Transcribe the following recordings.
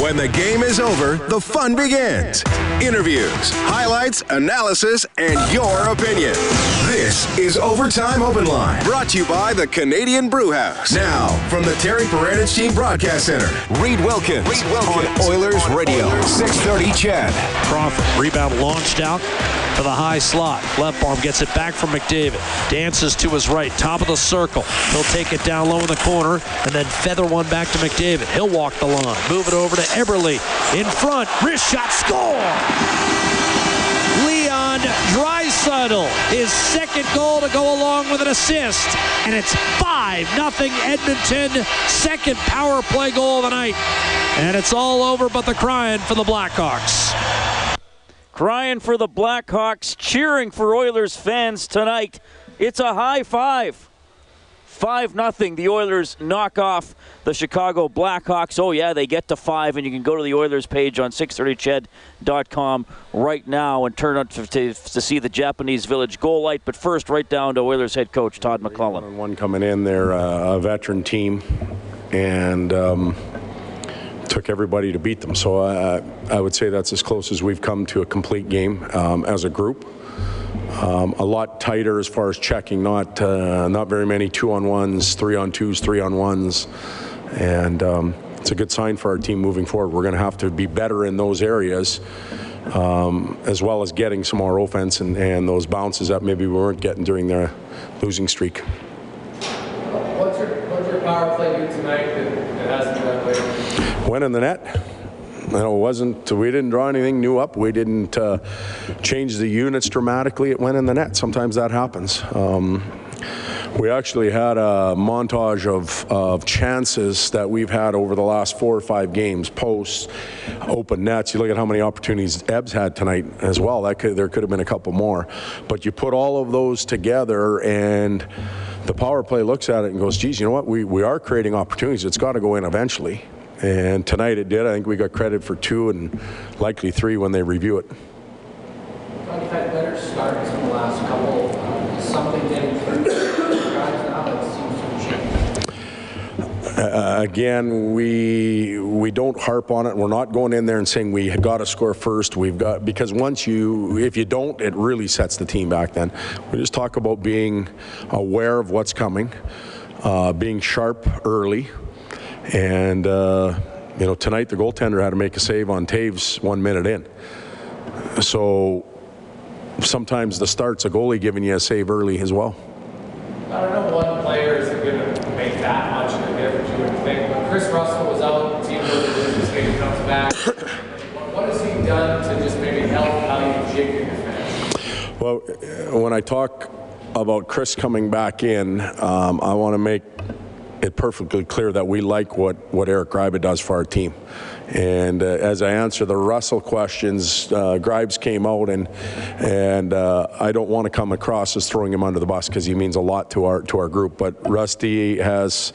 When the game is over, the fun begins. Interviews, highlights, analysis, and your opinion. This is Overtime Open Line, brought to you by the Canadian Brewhouse. Now, from the Terry Paranych Team Broadcast Center, Reid Wilkins, Reid Wilkins on Oilers on Radio, Oilers. 630 CHED. Crawford, rebound launched out to the high slot. Left arm gets it back from McDavid. Dances to his right, top of the circle. He'll take it down low in the corner and then feather one back to McDavid. He'll walk the line, move it over to Eberle in front, wrist shot, score! Leon Draisaitl, his second goal to go along with an assist, and it's 5 nothing Edmonton, second power play goal of the night. And it's all over but the crying for the Blackhawks. Crying for the Blackhawks, cheering for Oilers fans tonight. It's a high five. 5 0. The Oilers knock off the Chicago Blackhawks. Oh, yeah, they get to 5, and you can go to the Oilers page on 630ched.com right now and turn on to, to, to, see the Japanese Village goal light. But first, right down to Oilers head coach Todd McLellan. One coming in, they're uh, a veteran team, and. Um, took everybody to beat them. So uh, I would say that's as close as we've come to a complete game um, as a group. Um, a lot tighter as far as checking, not uh, not very many two on ones, three on twos, three on ones, and um, it's a good sign for our team moving forward. We're going to have to be better in those areas. Um, as well as getting some more offense and, and, those bounces that maybe we weren't getting during the losing streak. What's your, what's your power play tonight that, that way? Went in the net you know, it wasn't, we didn't draw anything new up. We didn't uh, change the units dramatically. It went in the net. Sometimes that happens. Um, we actually had a montage of, of chances that we've had over the last four or five games, posts, open nets. You look at how many opportunities Ebbs had tonight as well. That could, there could have been a couple more. But you put all of those together and the power play looks at it and goes, geez, you know what? We, we are creating opportunities. It's got to go in eventually. And tonight it did. I think we got credit for two and likely three when they review it. You've had better starts in the last couple. Uh, something getting uh, again, we we don't harp on it. We're not going in there and saying we got to score first. We've got because once you if you don't, it really sets the team back. Then we just talk about being aware of what's coming, uh, being sharp early, and, uh, you know, tonight the goaltender had to make a save on Toews one minute in. So sometimes the start's a goalie giving you a save early as well. I don't know one player is going to make that much of a difference, you would think. When Kris Russell was out, the team this game comes back. what has he done to just maybe help how you jig your defense? Well, when I talk about Kris coming back in, um, I want to make it perfectly clear that we like what, what Eric Gryba does for our team. And uh, as I answer the Russell questions, uh, Gribes came out, and and uh, I don't want to come across as throwing him under the bus because he means a lot to our to our group. But Rusty has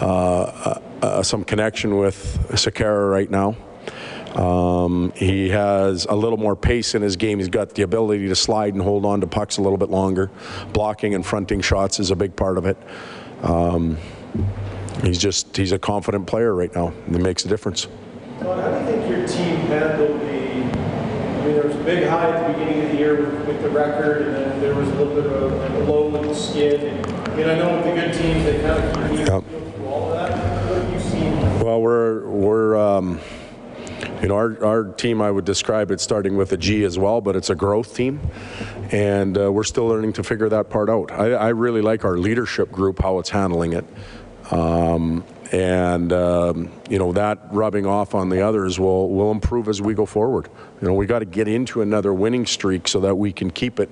uh, uh, uh some connection with Sekera right now. Um, he has a little more pace in his game. He's got the ability to slide and hold on to pucks a little bit longer. Blocking and fronting shots is a big part of it. Um, he's just he's a confident player right now. It makes a difference. Todd, how do you think your team handled the? I mean, there was a big high at the beginning of the year with, with the record, and then there was a little bit of a, a low with the skid. And, I mean, I know with the good teams they kind of keep yep. through all that. What have you seen? Well, we're we're. Um, you know, our, our team, I would describe it starting with a G as well, but it's a growth team. And uh, we're still learning to figure that part out. I, I really like our leadership group, how it's handling it. Um, and um, you know that rubbing off on the others will will improve as we go forward. You know we got to get into another winning streak so that we can keep it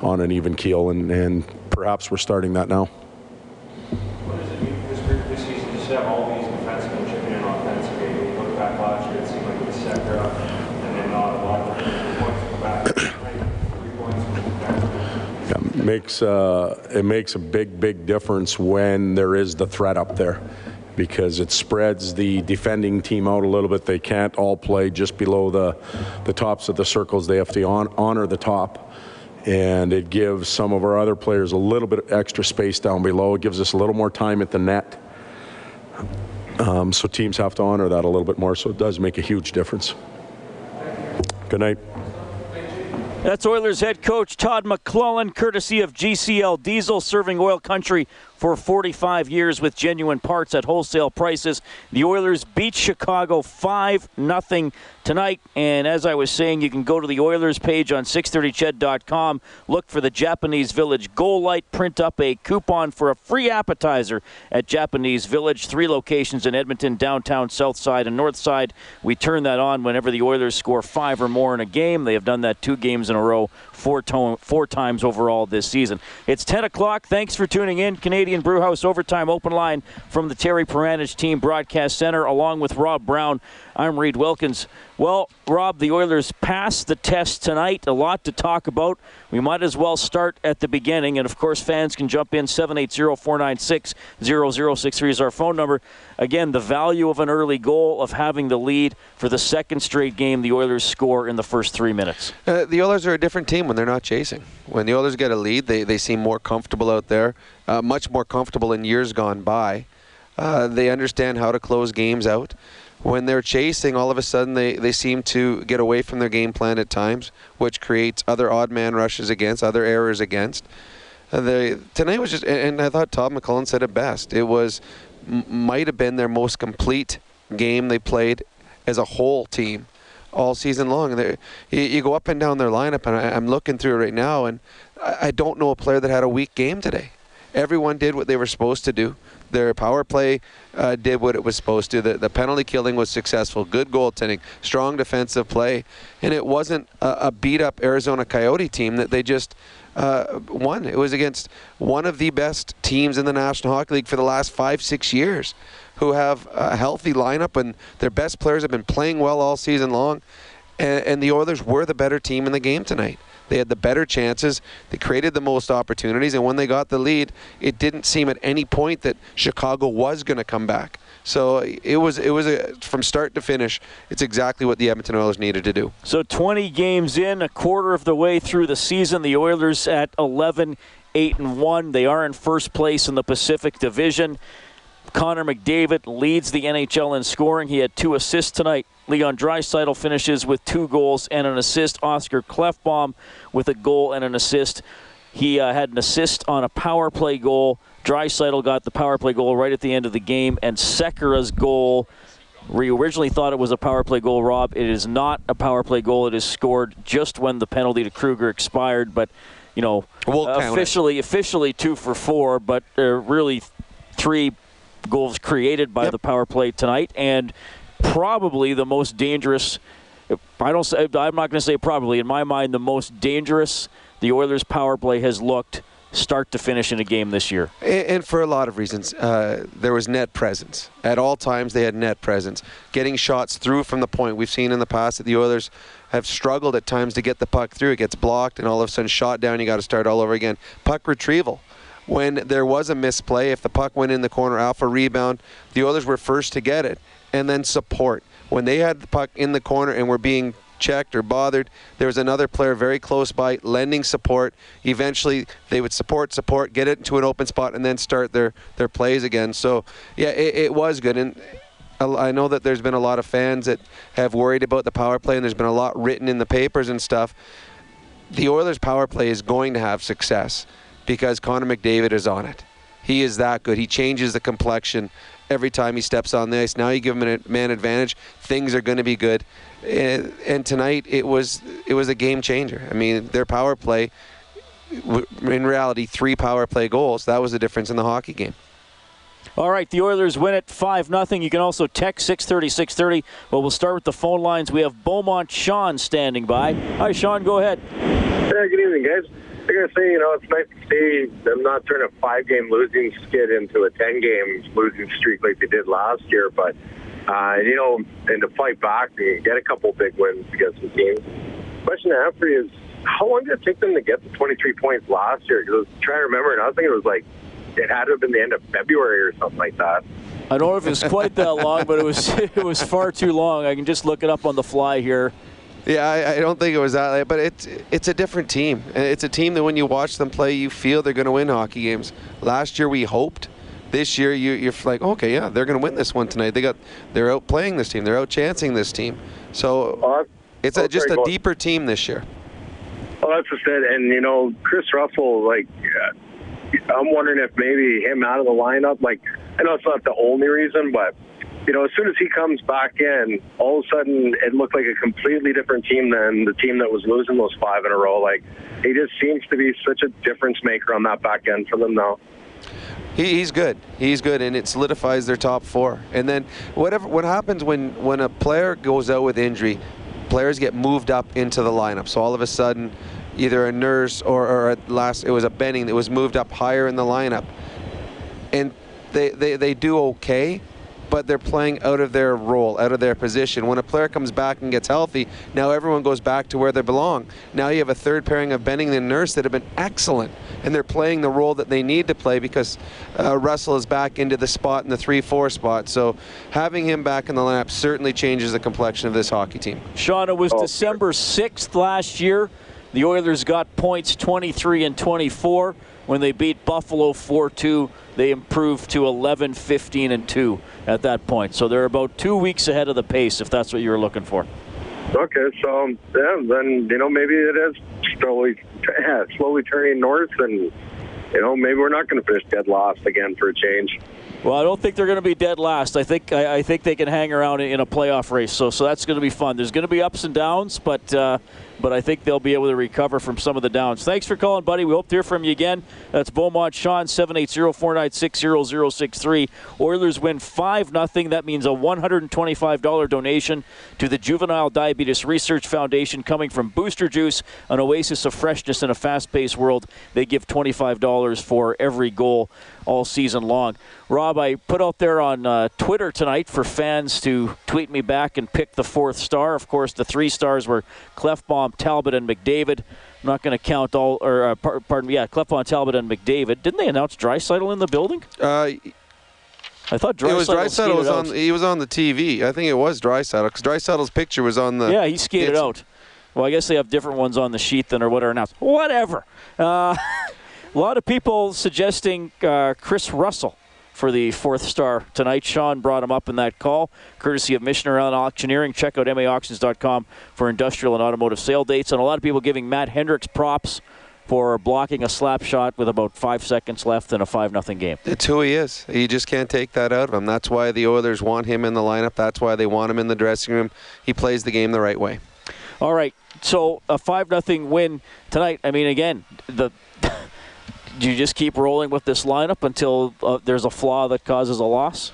on an even keel, and, and perhaps we're starting that now. What does it mean this, this season to have all these defensemen chipping in offensively? You look back last year, it seemed like it was Sekera, and then not a lot of points come back. Yeah, makes uh, it makes a big big difference when there is the threat up there because it spreads the defending team out a little bit. They can't all play just below the, the tops of the circles. They have to on, honor the top. And it gives some of our other players a little bit of extra space down below. It gives us a little more time at the net. Um, so teams have to honor that a little bit more. So it does make a huge difference. Good night. That's Oilers head coach Todd McLellan, courtesy of GCL Diesel, serving oil country for 45 years with genuine parts at wholesale prices. The Oilers beat Chicago 5 0 tonight. And as I was saying, you can go to the Oilers page on 630ched.com, look for the Japanese Village Goal Light, print up a coupon for a free appetizer at Japanese Village. Three locations in Edmonton, downtown, south side, and north side. We turn that on whenever the Oilers score five or more in a game. They have done that two games in a row, four, to- four times overall this season. It's 10 o'clock. Thanks for tuning in. Canadian Brewhouse Overtime Open Line from the Terry Paranych Team Broadcast Center, along with Rob Brown. I'm Reid Wilkins. Well, Rob, the Oilers passed the test tonight. A lot to talk about. We might as well start at the beginning. And of course, fans can jump in 780 496 0063 is our phone number. Again, the value of an early goal, of having the lead for the second straight game the Oilers score in the first three minutes. Uh, the Oilers are a different team when they're not chasing. When the Oilers get a lead, they, they seem more comfortable out there, uh, much more comfortable in years gone by. Uh, they understand how to close games out. When they're chasing, all of a sudden they, they seem to get away from their game plan at times, which creates other odd man rushes against, other errors against. Uh, they, tonight was just, and, and I thought Todd McLellan said it best. It was, m- might have been their most complete game they played as a whole team all season long. They, you, you go up and down their lineup, and I, I'm looking through it right now, and I, I don't know a player that had a weak game today. Everyone did what they were supposed to do. Their power play uh, did what it was supposed to. The, the penalty killing was successful. Good goaltending, strong defensive play, and it wasn't a, a beat up Arizona Coyote team that they just uh, won. It was against one of the best teams in the National Hockey League for the last five, six years, who have a healthy lineup and their best players have been playing well all season long. And, and the Oilers were the better team in the game tonight. They had the better chances. They created the most opportunities, and when they got the lead, it didn't seem at any point that Chicago was going to come back. So it was it was a, from start to finish. It's exactly what the Edmonton Oilers needed to do. So 20 games in, a quarter of the way through the season, the Oilers at 11, 8 and 1. They are in first place in the Pacific Division. Connor McDavid leads the NHL in scoring. He had two assists tonight. Leon Draisaitl finishes with two goals and an assist. Oscar Klefbom with a goal and an assist. He uh, had an assist on a power play goal. Draisaitl got the power play goal right at the end of the game, and Sekera's goal. We originally thought it was a power play goal, Rob. It is not a power play goal. It is scored just when the penalty to Kruger expired, but you know, We'll officially officially two for four, but uh, really three goals created by Yep. the power play tonight, and probably the most dangerous. I don't say I'm not going to say probably. In my mind, the most dangerous the Oilers' power play has looked start to finish in a game this year. And, and for a lot of reasons, uh, there was net presence. At all times, they had net presence. Getting shots through from the point. We've seen in the past that the Oilers have struggled at times to get the puck through. It gets blocked, and all of a sudden, shot down. You got to start all over again. Puck retrieval. When there was a misplay, if the puck went in the corner, alpha rebound, the Oilers were first to get it, and then support. When they had the puck in the corner and were being checked or bothered. There was another player very close by, lending support. Eventually, they would support, support, get it into an open spot, and then start their, their plays again. So, yeah, it, it was good. And I know that there's been a lot of fans that have worried about the power play, and there's been a lot written in the papers and stuff. The Oilers' power play is going to have success because Connor McDavid is on it. He is that good. He changes the complexion every time he steps on the ice. Now you give him a man advantage. Things are going to be good. And, and tonight it was it was a game changer. I mean, their power play, in reality, three power play goals. That was the difference in the hockey game. All right, the Oilers win it 5 0. You can also text 630 630. Well, we'll start with the phone lines. We have Beaumont Sean standing by. Hi, Sean, go ahead. Yeah, good evening, guys. I gotta say, you know, it's nice to see them not turn a five-game losing skid into a ten-game losing streak like they did last year. But uh, you know, and to fight back and get a couple big wins against some teams. Question I have for you is, how long did it take them to get the 23 points last year? Because I was trying to remember, and I was thinking it was like it had to have been the end of February or something like that. I don't know if it was quite that long, but it was it was far too long. I can just look it up on the fly here. Yeah, I, I don't think it was that late, but it's it's a different team. It's a team that when you watch them play, you feel they're going to win hockey games. Last year we hoped, This year, you, you're like, okay, yeah, they're going to win this one tonight. They got, they're outplaying this team. They're out chancing this team. So Oh, it's a, just a deeper team this year. Well, that's just it. And, you know, Kris Russell, like, uh, I'm wondering if maybe him out of the lineup, like, I know it's not the only reason, but, you know, as soon as he comes back in, all of a sudden it looked like a completely different team than the team that was losing those five in a row. Like, he just seems to be such a difference maker on that back end for them now. He, he's good. He's good, and it solidifies their top four. And then whatever what happens when when a player goes out with injury, players get moved up into the lineup. So all of a sudden, either a nurse or, or last it was a Benning that was moved up higher in the lineup, and they they, they do okay. But they're playing out of their role, out of their position. When a player comes back and gets healthy, now everyone goes back to where they belong. Now you have a third pairing of Benning and Nurse that have been excellent, and they're playing the role that they need to play because uh, Russell is back into the spot in the 3-4 spot. So having him back in the lineup certainly changes the complexion of this hockey team. Sean, it was Oh. December 6th last year. The Oilers got points 23 and 24. When they beat Buffalo 4 2, they improved to 11, 15, and 2 at that point. So they're about two weeks ahead of the pace, if that's what you were looking for. Okay, so yeah, then you know maybe it is slowly, yeah, slowly turning north, and you know maybe we're not going to finish dead last again for a change. Well, I don't think they're going to be dead last. I think I, I think they can hang around in a playoff race. So so that's going to be fun. There's going to be ups and downs, but uh, but I think they'll be able to recover from some of the downs. Thanks for calling, buddy. We hope to hear from you again. That's Beaumont Sean 780-496-0063. Oilers win five nothing. That means a $125 donation to the Juvenile Diabetes Research Foundation coming from Booster Juice, an oasis of freshness in a fast-paced world. They give $25 for every goal all season long. Rob, I put out there on uh, Twitter tonight for fans to tweet me back and pick the fourth star. Of course, the three stars were Klefbom, Talbot, and McDavid. I'm not going to count all, or uh, par- pardon me, yeah, Klefbom, Talbot, and McDavid. Didn't they announce Draisaitl in the building? Uh, I thought it was Draisaitl was on. He was on the TV. I think it was Draisaitl because Draisaitl's picture was on the. Yeah, he skated out. Well, I guess they have different ones on the sheet than or what are announced. Whatever. Uh, a lot of people suggesting uh, Kris Russell for the fourth star tonight. Sean brought him up in that call, courtesy of Mission Around Auctioneering. Check out MAauctions.com for industrial and automotive sale dates. And a lot of people giving Matt Hendricks props for blocking a slap shot with about five seconds left in a 5 0 game. It's who he is. You just can't take that out of him. That's why the Oilers want him in the lineup. That's why they want him in the dressing room. He plays the game the right way. All right. So a five nothing win tonight. I mean, again, the you just keep rolling with this lineup until uh, there's a flaw that causes a loss?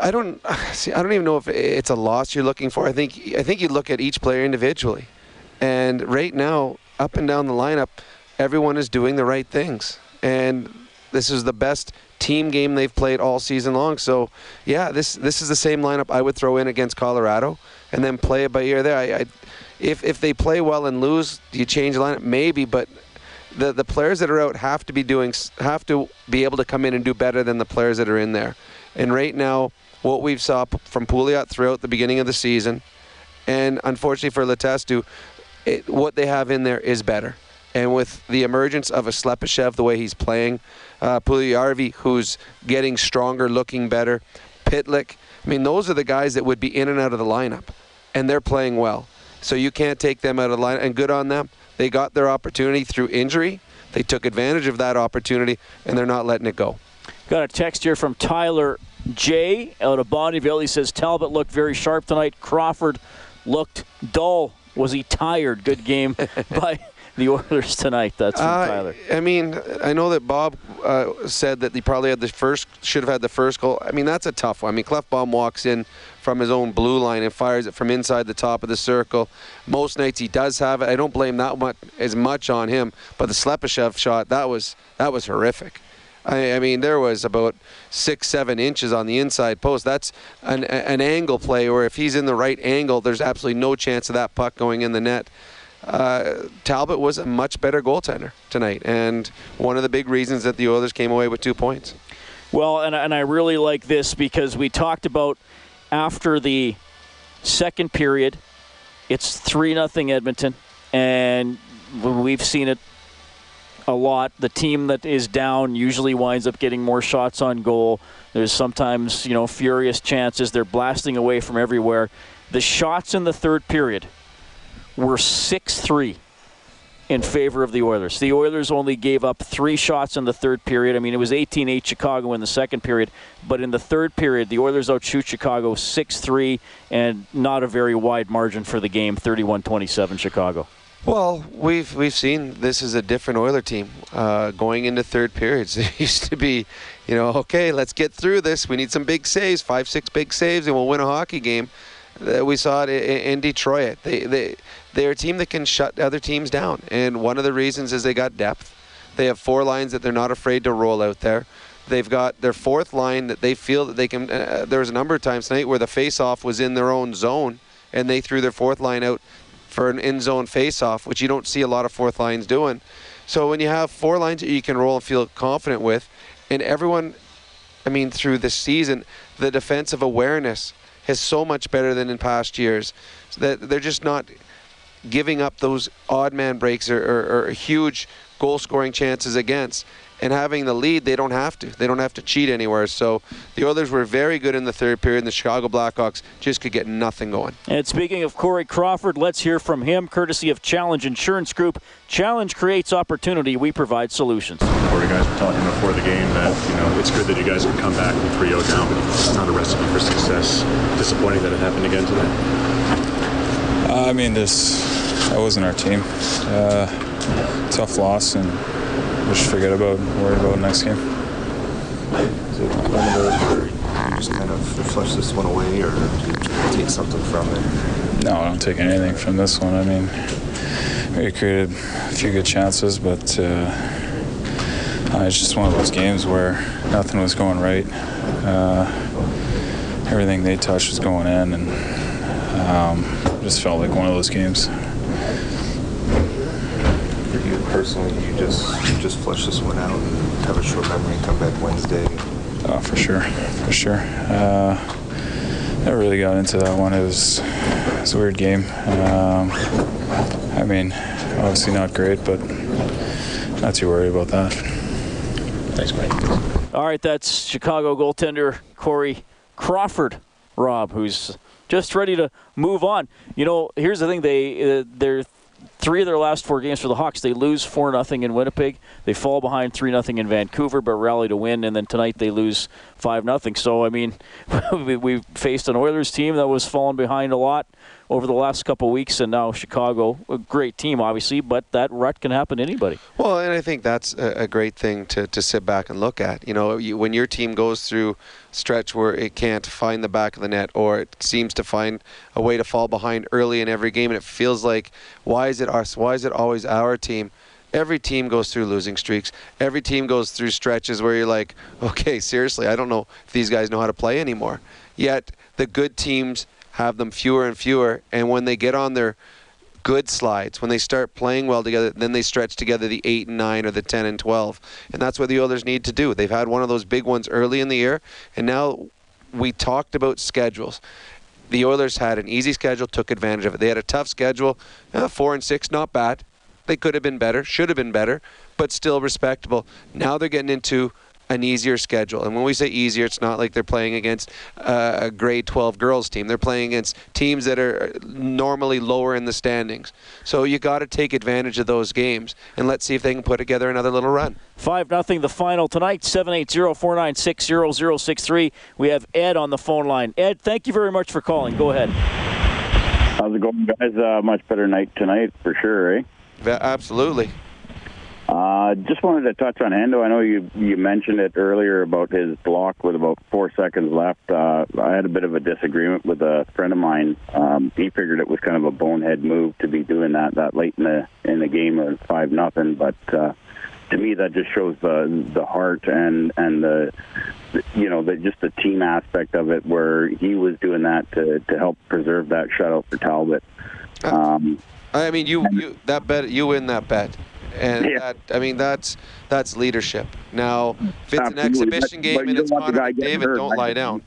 I don't see. I don't even know if it's a loss you're looking for. I think I think you look at each player individually, and right now, up and down the lineup, everyone is doing the right things, and this is the best team game they've played all season long. So, yeah, this this is the same lineup I would throw in against Colorado, and then play it by ear there. I, I if if they play well and lose, do you change the lineup? Maybe, but the the players that are out have to be doing have to be able to come in and do better than the players that are in there. And right now, what we've saw from Pouliot throughout the beginning of the season, and unfortunately for Letestu, it, what they have in there is better. And with the emergence of a Slepyshev, the way he's playing, uh, who's getting stronger, looking better, Pitlick, I mean, those are the guys that would be in and out of the lineup, and they're playing well. So you can't take them out of the lineup, and good on them. They got their opportunity through injury. They took advantage of that opportunity, and they're not letting it go. Got a text here from Tyler J out of Bonnyville. He says Talbot looked very sharp tonight. Crawford looked dull. Was he tired? Good game by the Oilers tonight. That's from Uh, Tyler. I mean, I know that Bob uh, said that he probably had the first, should have had the first goal. I mean, that's a tough one. I mean, Klefbom walks in from his own blue line and fires it from inside the top of the circle. Most nights he does have it. I don't blame that much as much on him. But the Slepyshev shot, that was that was horrific. I, I mean, there was about six, seven inches on the inside post. That's an, an angle play, where if he's in the right angle, there's absolutely no chance of that puck going in the net uh, Talbot was a much better goaltender tonight, and one of the big reasons that the Oilers came away with two points. Well, and, and I really like this because we talked about after the second period, it's 3 nothing Edmonton, and we've seen it a lot. The team that is down usually winds up getting more shots on goal. There's sometimes, you know, furious chances. They're blasting away from everywhere. The shots in the third period were 6 3 in favor of the Oilers. The Oilers only gave up three shots in the third period. I mean, it was 18 8 Chicago in the second period, but in the third period, the Oilers outshoot Chicago 6 3 and not a very wide margin for the game 31 27 Chicago. Well, we've we've seen this is a different Oiler team uh, going into third periods. It used to be, you know, okay, let's get through this. We need some big saves, five, six big saves, and we'll win a hockey game. Uh, we saw it in, in Detroit. They they they're a team that can shut other teams down, and one of the reasons is they got depth. They have four lines that they're not afraid to roll out there. They've got their fourth line that they feel that they can. Uh, there was a number of times tonight where the face-off was in their own zone, and they threw their fourth line out for an in zone face-off, which you don't see a lot of fourth lines doing. So when you have four lines that you can roll and feel confident with, and everyone, I mean, through this season, the defensive awareness is so much better than in past years. That they're just not giving up those odd man breaks or, or, or huge goal scoring chances against and having the lead, they don't have to. They don't have to cheat anywhere. So the Oilers were very good in the third period, and the Chicago Blackhawks just could get nothing going. And speaking of Corey Crawford, let's hear from him, courtesy of Challenge Insurance Group. Challenge creates opportunity. We provide solutions. Corey, guys were talking before the game that you know it's good that you guys can come back from 3-0 down, but it's not a recipe for success. Disappointing that it happened again today. Uh, I mean, this that wasn't our team. Uh, tough loss and we should forget about, worry about the next game. Is it one of those where you just kind of flush this one away, or do you take something from it? No, I don't take anything from this one. I mean, we created a few good chances, but uh, uh, it's just one of those games where nothing was going right. Uh, everything they touched was going in, and um, just felt like one of those games For you personally, you just you just flush this one out and have a short memory and come back Wednesday? Oh, for sure, for sure. Uh, never really got into that one. It was, it was a weird game. Um, I mean, obviously not great, but not too worried about that. Thanks, Mike. All right, that's Chicago goaltender Corey Crawford, Rob, who's just ready to move on. You know, here's the thing: they uh, they're three of their last four games for the Hawks, they lose 4 0 in Winnipeg. They fall behind 3 0 in Vancouver, but rally to win. And then tonight they lose 5 0. So, I mean, we faced an Oilers team that was falling behind a lot over the last couple weeks, and now Chicago, a great team, obviously, but that rut can happen to anybody. Well, and I think that's a, a great thing to, to sit back and look at. You know, you, when your team goes through stretch where it can't find the back of the net or it seems to find a way to fall behind early in every game, and it feels like, why is it us? Why is it always our team? Every team goes through losing streaks. Every team goes through stretches where you're like, okay, seriously, I don't know if these guys know how to play anymore. Yet the good teams have them fewer and fewer. And when they get on their good slides, when they start playing well together, then they stretch together the 8 and 9 or the 10 and 12. And that's what the Oilers need to do. They've had one of those big ones early in the year, and now we talked about schedules. The Oilers had an easy schedule, took advantage of it. They had a tough schedule, uh, 4 and 6, not bad. They could have been better, should have been better, but still respectable. Now they're getting into an easier schedule. And when we say easier, it's not like they're playing against uh, a grade 12 girls team. They're playing against teams that are normally lower in the standings. So you got to take advantage of those games and let's see if they can put together another little run. 5 nothing the final tonight, 780-496-0063. We have Ed on the phone line. Ed, thank you very much for calling. Go ahead. How's it going, guys? Uh, much better night tonight for sure, eh? Absolutely. Uh, just wanted to touch on Hendo. I know you you mentioned it earlier about his block with about four seconds left. Uh, I had a bit of a disagreement with a friend of mine. Um, he figured it was kind of a bonehead move to be doing that that late in the in the game of five nothing. But uh, to me, that just shows the the heart and and the you know the just the team aspect of it, where he was doing that to to help preserve that shutout for Talbot. Um, I mean, you, you that bet you win that bet and yeah. that, I mean that's that's leadership. Now, if it's Absolutely. an exhibition but, game but and it's Connor McDavid, hurt. don't lie down.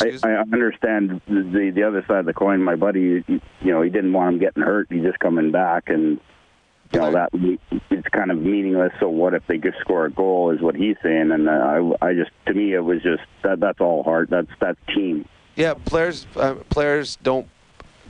I, I, understand the the other side of the coin. My buddy, you, you know, he didn't want him getting hurt. He's just coming back, and you know that it's kind of meaningless. So what if they just score a goal? Is what he's saying, and uh, I, I just to me it was just that that's all heart. That's that's team. Yeah, players uh, players don't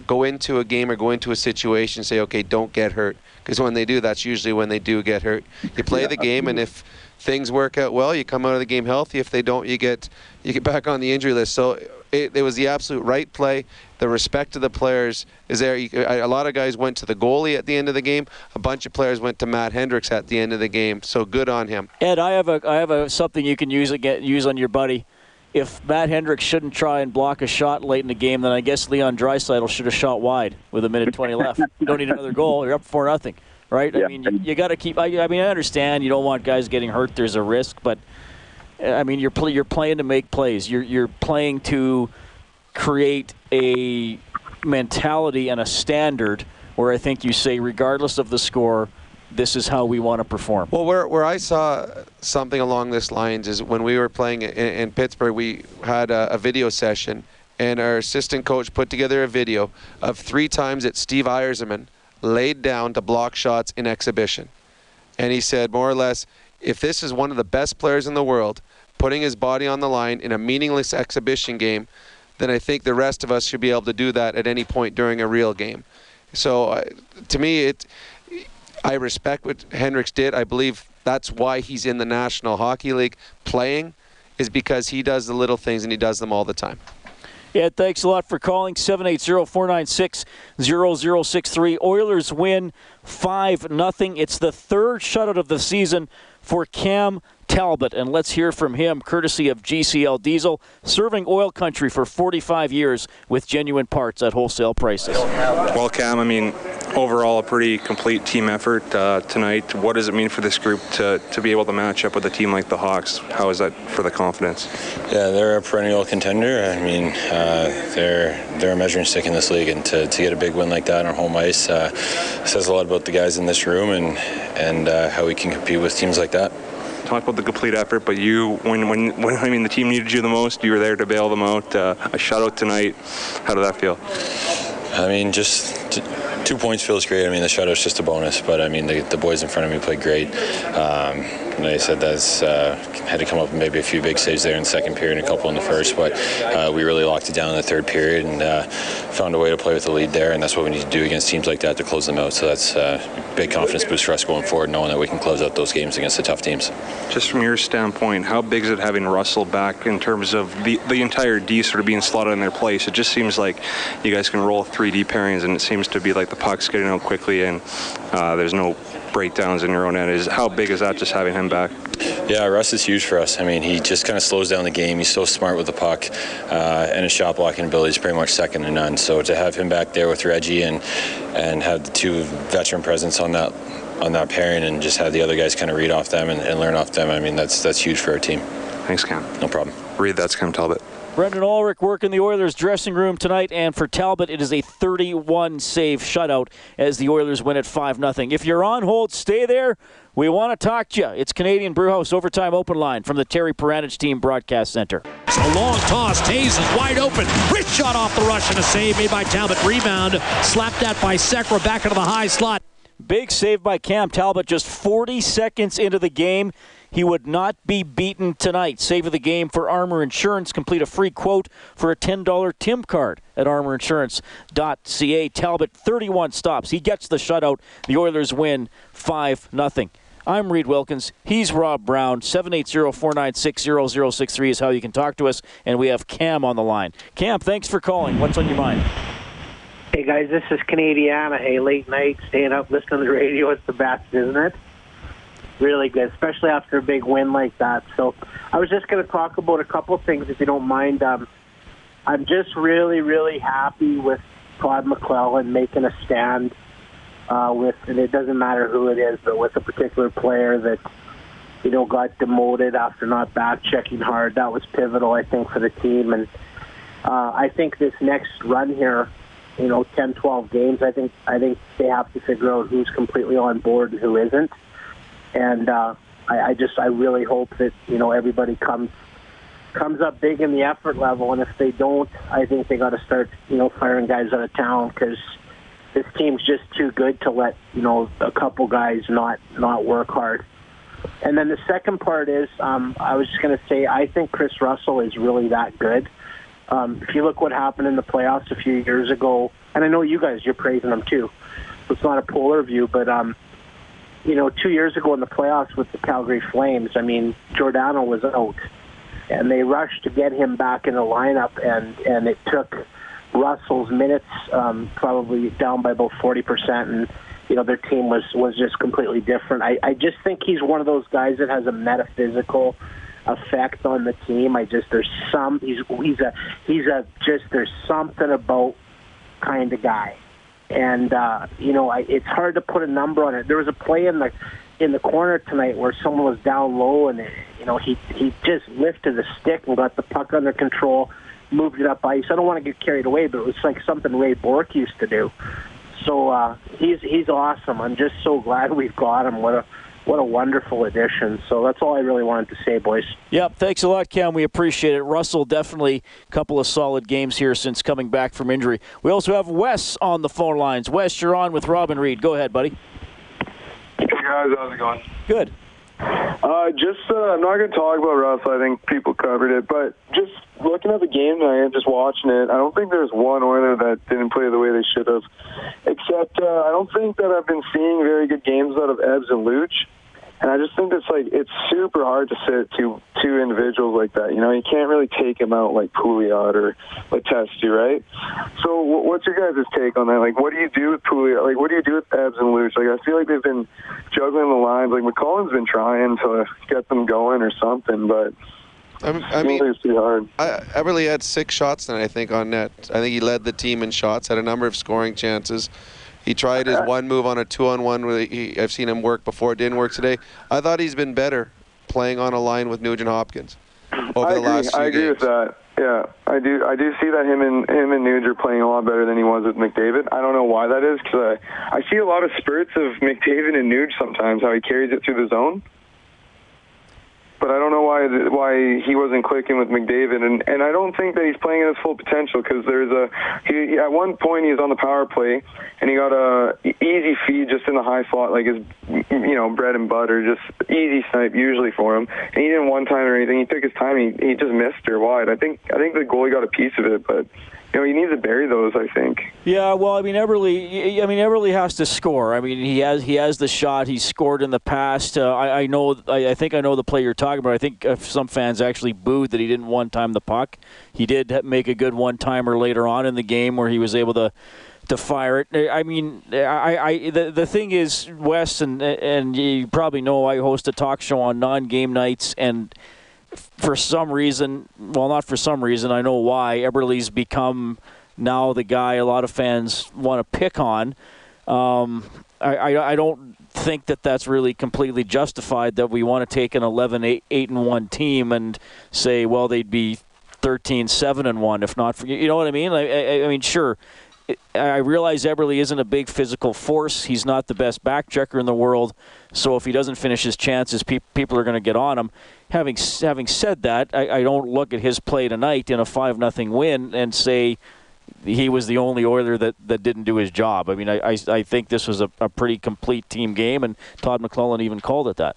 go into a game or go into a situation and say, okay, don't get hurt. Because when they do, that's usually when they do get hurt. You play yeah, the game, and if things work out well, you come out of the game healthy. If they don't, you get you get back on the injury list. So it, it was the absolute right play. The respect of the players is there. You, a lot of guys went to the goalie at the end of the game. A bunch of players went to Matt Hendricks at the end of the game. So good on him. Ed, I have a I have a something you can use again, use on your buddy. If Matt Hendricks shouldn't try and block a shot late in the game, then I guess Leon Draisaitl should have shot wide with a minute 20 left. You don't need another goal. You're up four nothing, right? Yeah. I mean, you, you got to keep. I, I mean, I understand you don't want guys getting hurt. There's a risk, but I mean, you're you're playing to make plays. You're you're playing to create a mentality and a standard where I think you say, regardless of the score, this is how we want to perform. Well, where, where I saw something along this lines is when we were playing in, in Pittsburgh, we had a, a, video session, and our assistant coach put together a video of three times that Steve Yzerman laid down to block shots in exhibition. And he said, more or less, if this is one of the best players in the world putting his body on the line in a meaningless exhibition game, then I think the rest of us should be able to do that at any point during a real game. So uh, to me, it, I respect what Hendricks did. I believe that's why he's in the National Hockey League playing, is because he does the little things and he does them all the time. Yeah, thanks a lot for calling. 780-496-0063. Oilers win 5 nothing. It's the third shutout of the season for Cam Talbot. And let's hear from him, courtesy of GCL Diesel, serving oil country for 45 years with genuine parts at wholesale prices. Well, Cam, I mean, overall a pretty complete team effort uh, tonight. What does it mean for this group to, to be able to match up with a team like the Hawks? How is that for the confidence? Yeah, they're a perennial contender. I mean, uh, they're they're a measuring stick in this league, and to, to get a big win like that on home ice uh, says a lot about the guys in this room and and uh, how we can compete with teams like that talk about the complete effort, but you, when, when, when I mean the team needed you the most, you were there to bail them out. Uh, a shutout tonight. How did that feel? I mean, just two points feels great. I mean, the shutout's just a bonus, but I mean, the, the boys in front of me played great. Um, like I said, that's uh, had to come up with maybe a few big saves there in the second period and a couple in the first, but uh, we really locked it down in the third period and uh, found a way to play with the lead there, and that's what we need to do against teams like that to close them out. So that's a uh, big confidence boost for us going forward, knowing that we can close out those games against the tough teams. Just from your standpoint, how big is it having Russell back in terms of the, the entire D sort of being slotted in their place? It just seems like you guys can roll 3D pairings, and it seems to be like the puck's getting out quickly, and uh, there's no breakdowns in your own end. Is how big is that just having him back? Yeah, Russ is huge for us. I mean, he just kind of slows down the game. He's so smart with the puck, uh, and his shot blocking ability is pretty much second to none. So to have him back there with Reggie and and have the two veteran presence on that on that pairing, and just have the other guys kind of read off them and, and learn off them. I mean, that's that's huge for our team. Thanks, Cam. No problem. Reid that's Cam Talbot. Brendan Ulrich working the Oilers dressing room tonight, and for Talbot, it is a 31 save shutout as the Oilers win at 5 0. If you're on hold, stay there. We want to talk to you. It's Canadian Brewhouse Overtime Open Line from the Terry Paranych Team Broadcast Center. It's a long toss. Toews is wide open. Rich shot off the rush and a save made by Talbot. Rebound slapped at by Sekera back into the high slot. Big save by Cam Talbot just 40 seconds into the game. He would not be beaten tonight. Save of the game for Armor Insurance. Complete a free quote for a $10 Tim card at armorinsurance.ca. Talbot, 31 stops. He gets the shutout. The Oilers win 5 0. I'm Reid Wilkins. He's Rob Brown. 780-496-0063 is how you can talk to us. And we have Cam on the line. Cam, thanks for calling. What's on your mind? Hey, guys, this is Canadiana. Hey, late night, staying up, listening to the radio. It's the best, isn't it? Really good, especially after a big win like that. So I was just going to talk about a couple things, if you don't mind. Um, I'm just really, really happy with Todd McLellan making a stand uh, with, and it doesn't matter who it is, but with a particular player that you know got demoted after not back checking hard. That was pivotal, I think, for the team. And uh, I think this next run here, you know, 10, 12 games, I think I think they have to figure out who's completely on board and who isn't and uh, I, I just I really hope that you know everybody comes comes up big in the effort level, and if they don't, I think they got to start you know firing guys out of town because this team's just too good to let you know a couple guys not not work hard. And then the second part is, um, I was just going to say, I think Kris Russell is really that good. Um, if you look what happened in the playoffs a few years ago, and I know you guys, you're praising him too. It's not a polar view, but um, you know, two years ago in the playoffs with the Calgary Flames, I mean, Giordano was out, and they rushed to get him back in the lineup, and and it took Russell's minutes um, probably down by about forty percent, and you know their team was was just completely different. I, I just think he's one of those guys that has a metaphysical effect on the team. I just there's some he's he's a he's a just there's something about kind of guy, and uh, you know I, it's hard to put a number on it. There was a play in the in the corner tonight where someone was down low and you know he he just lifted the stick and got the puck under control, moved it up ice. I don't want to get carried away, but it was like something Ray Bourque used to do. So uh, he's he's awesome. I'm just so glad we've got him. What a what a wonderful addition. So that's all I really wanted to say, boys. Yep, thanks a lot, Cam. We appreciate it. Russell, definitely a couple of solid games here since coming back from injury. We also have Wes on the phone lines. Wes, you're on with Robin Reid. Go ahead, buddy. Hey guys, how's it going? Good. Uh, just uh, I'm not going to talk about Russell. I think people covered it, but just looking at the game tonight and just watching it, I don't think there's one Oiler that didn't play the way they should have. Except uh, I don't think that I've been seeing very good games out of Ebbs and Luch. And I just think it's like it's super hard to sit two two individuals like that. You know, you can't really take them out like Pouliot or like Testy, right? So, what's your guys' take on that? Like, what do you do with Pouliot? Like, what do you do with Ebbs and Luch? Like, I feel like they've been juggling the lines. Like, McCollum's been trying to get them going or something, but I, I mean, it's too hard. I, Eberle had six shots tonight, I think, on net. I think he led the team in shots, had a number of scoring chances. He tried his one move on a two-on-one. He, I've seen him work before. It didn't work today. I thought he's been better playing on a line with Nugent Hopkins over I the agree. last few I agree games. with that. Yeah, I do. I do see that him and him and Nuge are playing a lot better than he was with McDavid. I don't know why that is because I, I see a lot of spurts of McDavid and Nuge sometimes how he carries it through the zone. But I don't know why why he wasn't clicking with McDavid, and and I don't think that he's playing at his full potential because there's a he at one point he was on the power play and he got a easy feed just in the high slot like his you know bread and butter just easy snipe usually for him and he didn't one time or anything he took his time he he just missed her wide. I think I think the goalie got a piece of it but you know he needs to bury those I think Yeah, well, I mean, Eberle. I mean, Eberle has to score. I mean, he has he has the shot. He's scored in the past. Uh, I, I know. I, I think I know the play you're talking about. I think uh, some fans actually booed that he didn't one time the puck. He did make a good one timer later on in the game where he was able to to fire it. I mean, I, I the, the thing is, Wes, and and you probably know I host a talk show on non-game nights, and for some reason, well, not for some reason, I know why. Eberle's become now the guy a lot of fans want to pick on. Um, I, I, I don't think that that's really completely justified that we want to take an 11 8, 8 and 1 team and say, well, they'd be 13 7 and 1 if not for you You know what I mean? I, I, I mean, sure. I realize Eberle isn't a big physical force. He's not the best back checker in the world. So if he doesn't finish his chances, pe- people are going to get on him. Having having said that, I, I don't look at his play tonight in a five nothing win and say he was the only Oiler that, that didn't do his job. I mean, I, I, I think this was a, a pretty complete team game, and Todd McLellan even called it that.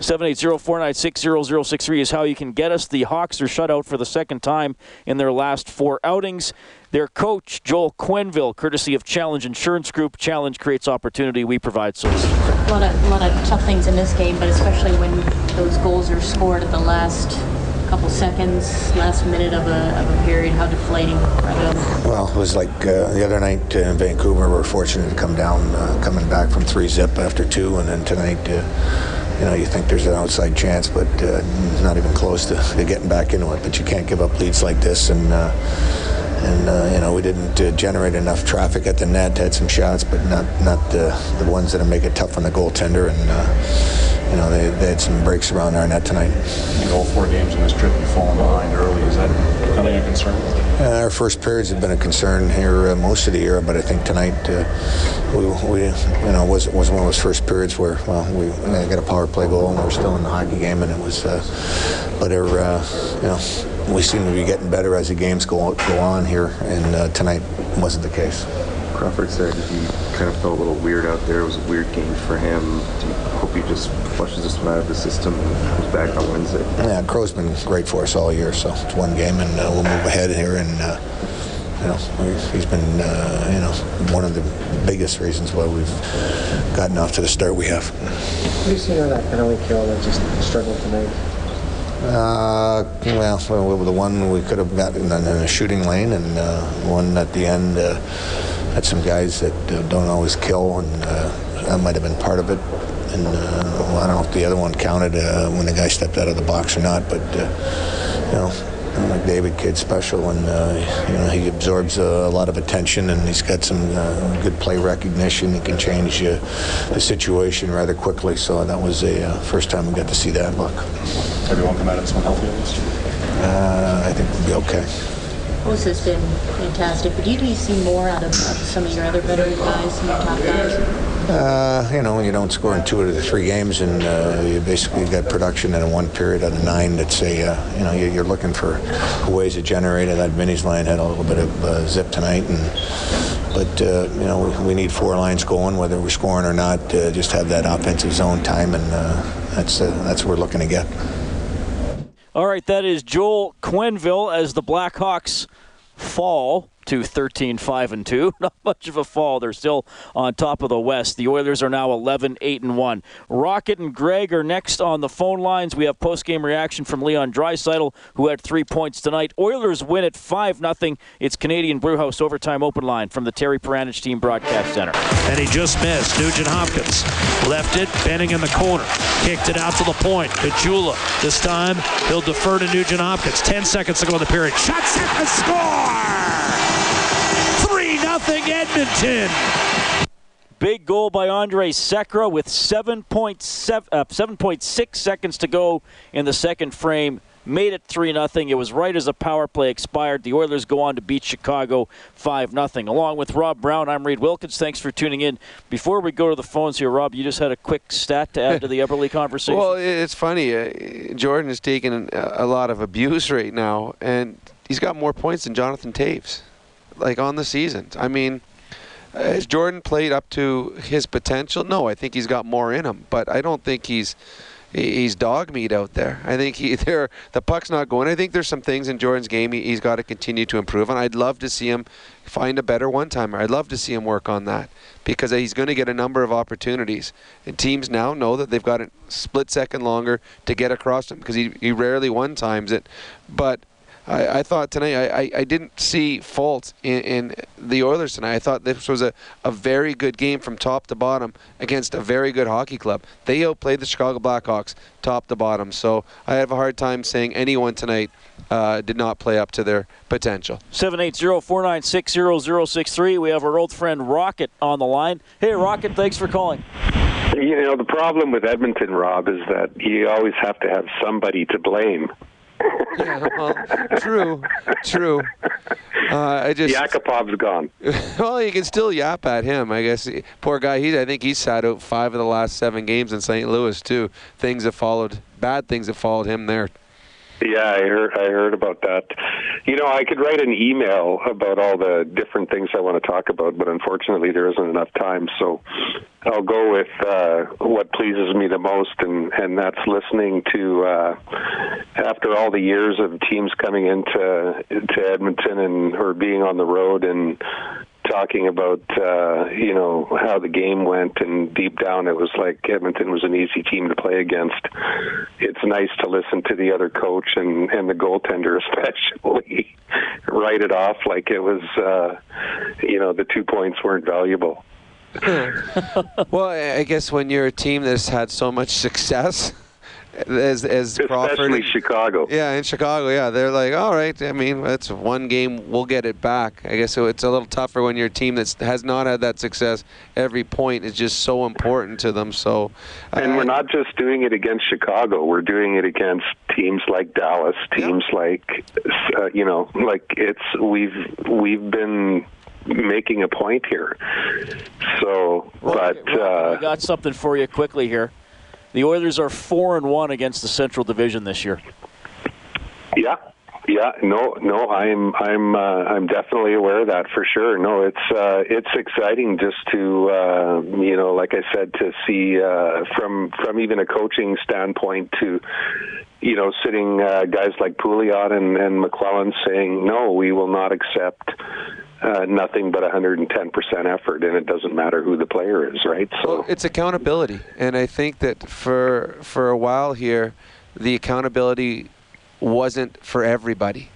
780-496-0063 is how you can get us. The Hawks are shut out for the second time in their last four outings. Their coach, Joel Quenville, courtesy of Challenge Insurance Group. Challenge creates opportunity. We provide solutions. A lot of, a lot of tough things in this game, but especially when those goals are scored at the last couple seconds, last minute of a, of a period. How deflating are those? Well, it was like uh, the other night uh, in Vancouver. We are fortunate to come down, uh, coming back from three zip after two, and then tonight, uh, you know, you think there's an outside chance, but uh, not even close to, to, getting back into it. But you can't give up leads like this, and uh, and uh, you know we didn't uh, generate enough traffic at the net. Had some shots, but not not the the ones that make it tough on the goaltender. And uh, you know they, they had some breaks around our net tonight. In all four games in this trip, you've fallen behind early. Is that becoming a concern? Uh, our first periods have been a concern here uh, most of the year, but I think tonight uh, we, we, you know, was was one of those first periods where well we got a power play goal and we're still in the hockey game, and it was, uh, but our, uh, you know we seem to be getting better as the games go go on here, and uh, tonight wasn't the case. Crawford said he kind of felt a little weird out there. It was a weird game for him. Do you hope he just flushes this one out of the system and comes back on Wednesday? Yeah, Crow's been great for us all year, so it's one game, and uh, we'll move ahead here. And uh, you know, he's been uh, you know one of the biggest reasons why we've gotten off to the start we have. What do you see on that penalty kill that just struggled tonight? Uh, well, well, the one we could have gotten in a shooting lane, and uh, one at the end uh, had some guys that uh, don't always kill, and uh, that might have been part of it. And uh, well, I don't know if the other one counted uh, when the guy stepped out of the box or not, but uh, you know. McDavid kid special, and uh, you know he absorbs a, lot of attention, and he's got some uh, good play recognition. He can change uh, the situation rather quickly. So that was a uh, first time we got to see that look. Everyone come out of this one healthy? Uh, I think we'll be okay. Hossa has been fantastic, but do you see more out of, out of some of your other veteran guys, some of your top guys? Uh, you know, you don't score in two of the three games, and uh, you basically got production in one period out of nine. That's a, uh, you know, you're looking for ways to generate it. That Vinny's line had a little bit of uh, zip tonight, and but uh, you know, we, need four lines going, whether we're scoring or not. Uh, just have that offensive zone time, and that's that's what we're looking to get. All right, that is Joel Quenneville as the Blackhawks fall to 13 5 and 2. Not much of a fall. They're still on top of the West. The Oilers are now 11 8 and 1. Rocket and Greg are next on the phone lines. We have post-game reaction from Leon Draisaitl who had 3 points tonight. Oilers win at 5 0. It's Canadian Brewhouse overtime open line from the Terry Paranych Team Broadcast Center. And he just missed. Nugent Hopkins left it, bending in the corner, kicked it out to the point. Caggiula this time he'll defer to Nugent Hopkins. 10 seconds to go in the period. Shots it the score. 3 0 Edmonton. Big goal by Andrej Sekera with 7.7, uh, 7.6 seconds to go in the second frame. Made it 3 0. It was right as the power play expired. The Oilers go on to beat Chicago 5 0. Along with Rob Brown, I'm Reid Wilkins. Thanks for tuning in. Before we go to the phones here, Rob, you just had a quick stat to add to the Eberle conversation. Well, it's funny. Uh, Jordan is taking a lot of abuse right now, and he's got more points than Jonathan Toews like on the season. I mean, has Jordan played up to his potential? No, I think he's got more in him, but I don't think he's he's dog meat out there. I think he there the puck's not going. I think there's some things in Jordan's game he, has got to continue to improve on. I'd love to see him find a better one timer. I'd love to see him work on that because he's going to get a number of opportunities. And teams now know that they've got a split second longer to get across him because he, he rarely one times it. But I, I thought tonight I, I, I, didn't see fault in, in, the Oilers tonight. I thought this was a, a very good game from top to bottom against a very good hockey club. They outplayed the Chicago Blackhawks top to bottom. So I have a hard time saying anyone tonight uh, did not play up to their potential. 780-496-0063. We have our old friend Rocket on the line. Hey, Rocket, thanks for calling. You know, the problem with Edmonton, Rob, is that you always have to have somebody to blame yeah, well, true, true. Uh, I just Yakupov's gone. well, you can still yap at him, I guess. Poor guy. He, I think he's sat out five of the last seven games in St. Louis too. Things have followed, bad things have followed him there. Yeah, I heard. I heard about that. You know, I could write an email about all the different things I want to talk about, but unfortunately, there isn't enough time. So, I'll go with uh, what pleases me the most, and and that's listening to uh, after all the years of teams coming into to Edmonton and or being on the road and talking about uh, you know how the game went, and deep down it was like Edmonton was an easy team to play against. It's nice to listen to the other coach and and the goaltender especially write it off like it was uh, you know the two points weren't valuable. well, I guess when you're a team that's had so much success as as Crawford. Especially Chicago. Yeah, in Chicago, yeah, they're like, all right. I mean, it's one game, we'll get it back. I guess it's a little tougher when you're team that has not had that success. Every point is just so important to them. So, and uh, we're not just doing it against Chicago. We're doing it against teams like Dallas, teams yeah. like, uh, you know, like it's we've we've been making a point here. So, well, but uh, I got something for you quickly here. The Oilers are four and one against the Central Division this year. Yeah, Yeah, no, no, I'm, I'm, uh, I'm definitely aware of that for sure. No, it's, uh, it's exciting just to, uh, you know, like I said, to see uh, from, from even a coaching standpoint to, you know, sitting uh, guys like Pouliot and, and McLellan saying, no, we will not accept uh, nothing but 110% effort, and it doesn't matter who the player is, right? So well, it's accountability, and I think that for for a while here, the accountability wasn't for everybody,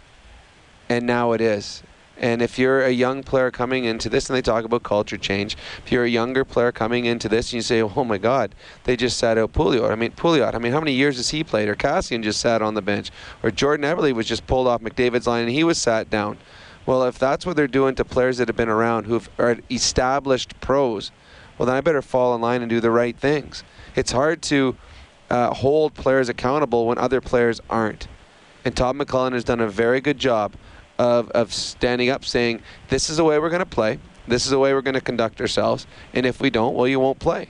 and now it is. And if you're a young player coming into this, and they talk about culture change, if you're a younger player coming into this, and you say, "Oh my God, they just sat out Pouliot." I mean, Pouliot. I mean, how many years has he played? Or Kassian just sat on the bench, or Jordan Eberle was just pulled off McDavid's line and he was sat down. Well, if that's what they're doing to players that have been around who are established pros, well, then I better fall in line and do the right things. It's hard to uh, hold players accountable when other players aren't. And Todd McLellan has done a very good job of, of standing up saying, this is the way we're going to play. This is the way we're going to conduct ourselves. And if we don't, well, you won't play.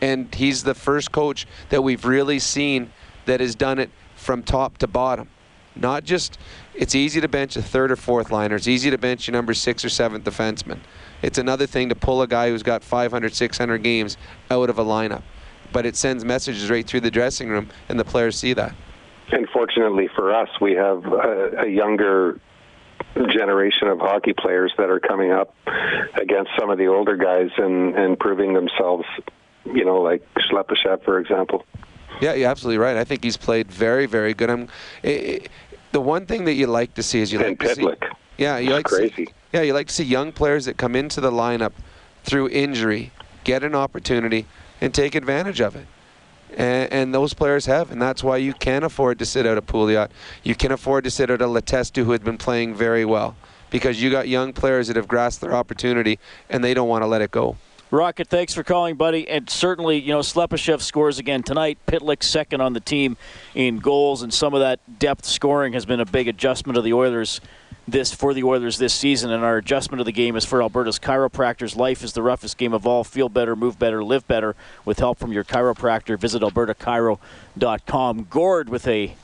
And he's the first coach that we've really seen that has done it from top to bottom. Not just, it's easy to bench a third or fourth liner. It's easy to bench your number six or seventh defenseman. It's another thing to pull a guy who's got 500, 600 games out of a lineup. But it sends messages right through the dressing room, and the players see that. And fortunately for us, we have a, a younger generation of hockey players that are coming up against some of the older guys and, and proving themselves, you know, like Slepyshev, for example. Yeah, you're absolutely right. I think he's played very, very good. I'm, it, the one thing that you like to see is you like Pitlick. to see. Yeah, you like crazy. See, yeah, you like to see young players that come into the lineup through injury, get an opportunity, and take advantage of it. And, and, those players have, and that's why you can afford to sit out a Pouliot. You can afford to sit out a Letestu who has been playing very well, because you got young players that have grasped their opportunity and they don't want to let it go. Rocket, thanks for calling, buddy. And certainly, you know, Slepyshev scores again tonight. Pitlick second on the team in goals, and some of that depth scoring has been a big adjustment of the Oilers this for the Oilers this season. And our adjustment of the game is for Alberta's chiropractors. Life is the roughest game of all. Feel better, move better, live better with help from your chiropractor. Visit albertachiro.com. Gord with a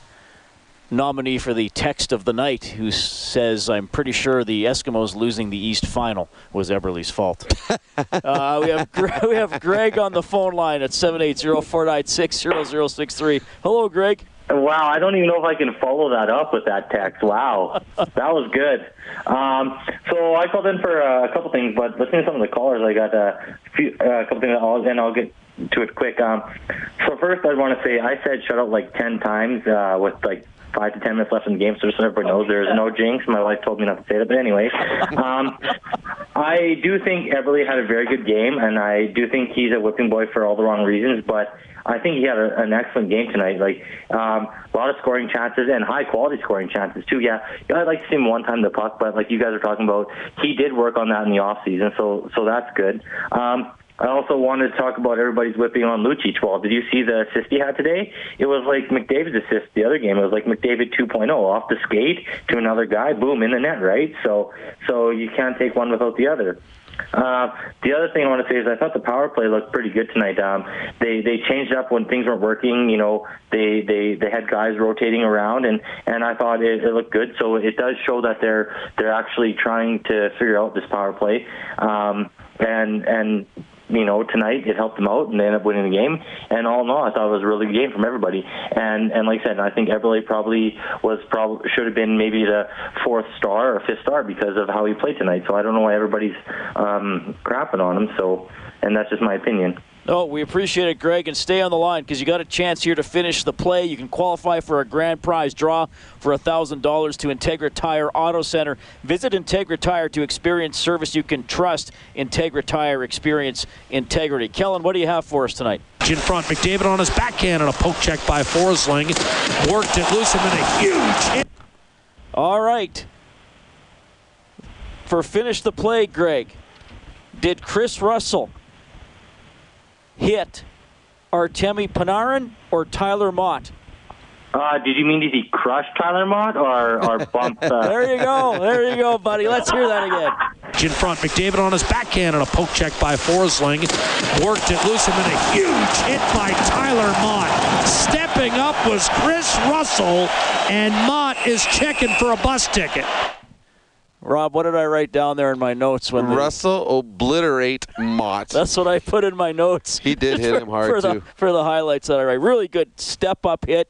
nominee for the text of the night who says, I'm pretty sure the Eskimos losing the East Final was Eberle's fault. uh, we, have, we have Greg on the phone line at 780-496-0063. Hello, Greg. Wow, I don't even know if I can follow that up with that text. Wow, that was good. Um, so I called in for uh, a couple things, but listening to some of the callers, I got a, few, uh, a couple things, I'll, and I'll get to it quick. Um, so first, I want to say I said shut up like 10 times uh, with like five to ten minutes left in the game, so just so everybody knows there's no jinx. My wife told me not to say that, but anyway, um, I do think Eberle had a very good game, and I do think he's a whipping boy for all the wrong reasons, but. I think he had a, an excellent game tonight. Like um, a lot of scoring chances and high quality scoring chances too. Yeah, yeah, I'd like to see him one time the puck, but like you guys are talking about, he did work on that in the off season, so so that's good. Um, I also wanted to talk about everybody's whipping on Lucic. Well, did you see the assist he had today? It was like McDavid's assist the other game. It was like McDavid 2.0 off the skate to another guy, boom, in the net, right? So, so you can't take one without the other. Uh, the other thing I want to say is I thought the power play looked pretty good tonight. Um, they they changed up when things weren't working. You know, they they they had guys rotating around, and and I thought it, it looked good. So it does show that they're they're actually trying to figure out this power play. Um, and and you know, tonight it helped them out and they ended up winning the game. And all in all, I thought it was a really good game from everybody. And and like I said, I think Eberle probably was probably should have been maybe the fourth star or fifth star because of how he played tonight. So I don't know why everybody's um, crapping on him. So, and that's just my opinion. Oh, we appreciate it, Greg, and stay on the line because you got a chance here to finish the play. You can qualify for a grand prize draw for $1,000 to Integra Tire Auto Center. Visit Integra Tire to experience service you can trust. Integra Tire experience integrity. Kellen, what do you have for us tonight? In front, McDavid on his backhand and a poke check by Forsling. Worked it loose and then a huge hit. All right. For finish the play, Greg, did Kris Russell hit Artemi Panarin or Tyler Motte? Uh, did you mean did he crush Tyler Motte or, or bump? Uh... there you go. There you go, buddy. Let's hear that again. In front, McDavid on his backhand and a poke check by Forsling. Worked it loose and then a huge hit by Tyler Motte. Stepping up was Kris Russell, and Motte is checking for a bus ticket. Rob, what did I write down there in my notes when Russell obliterate Motte. That's what I put in my notes. He did hit for, him hard for the, too. For the highlights that I write, really good step up hit,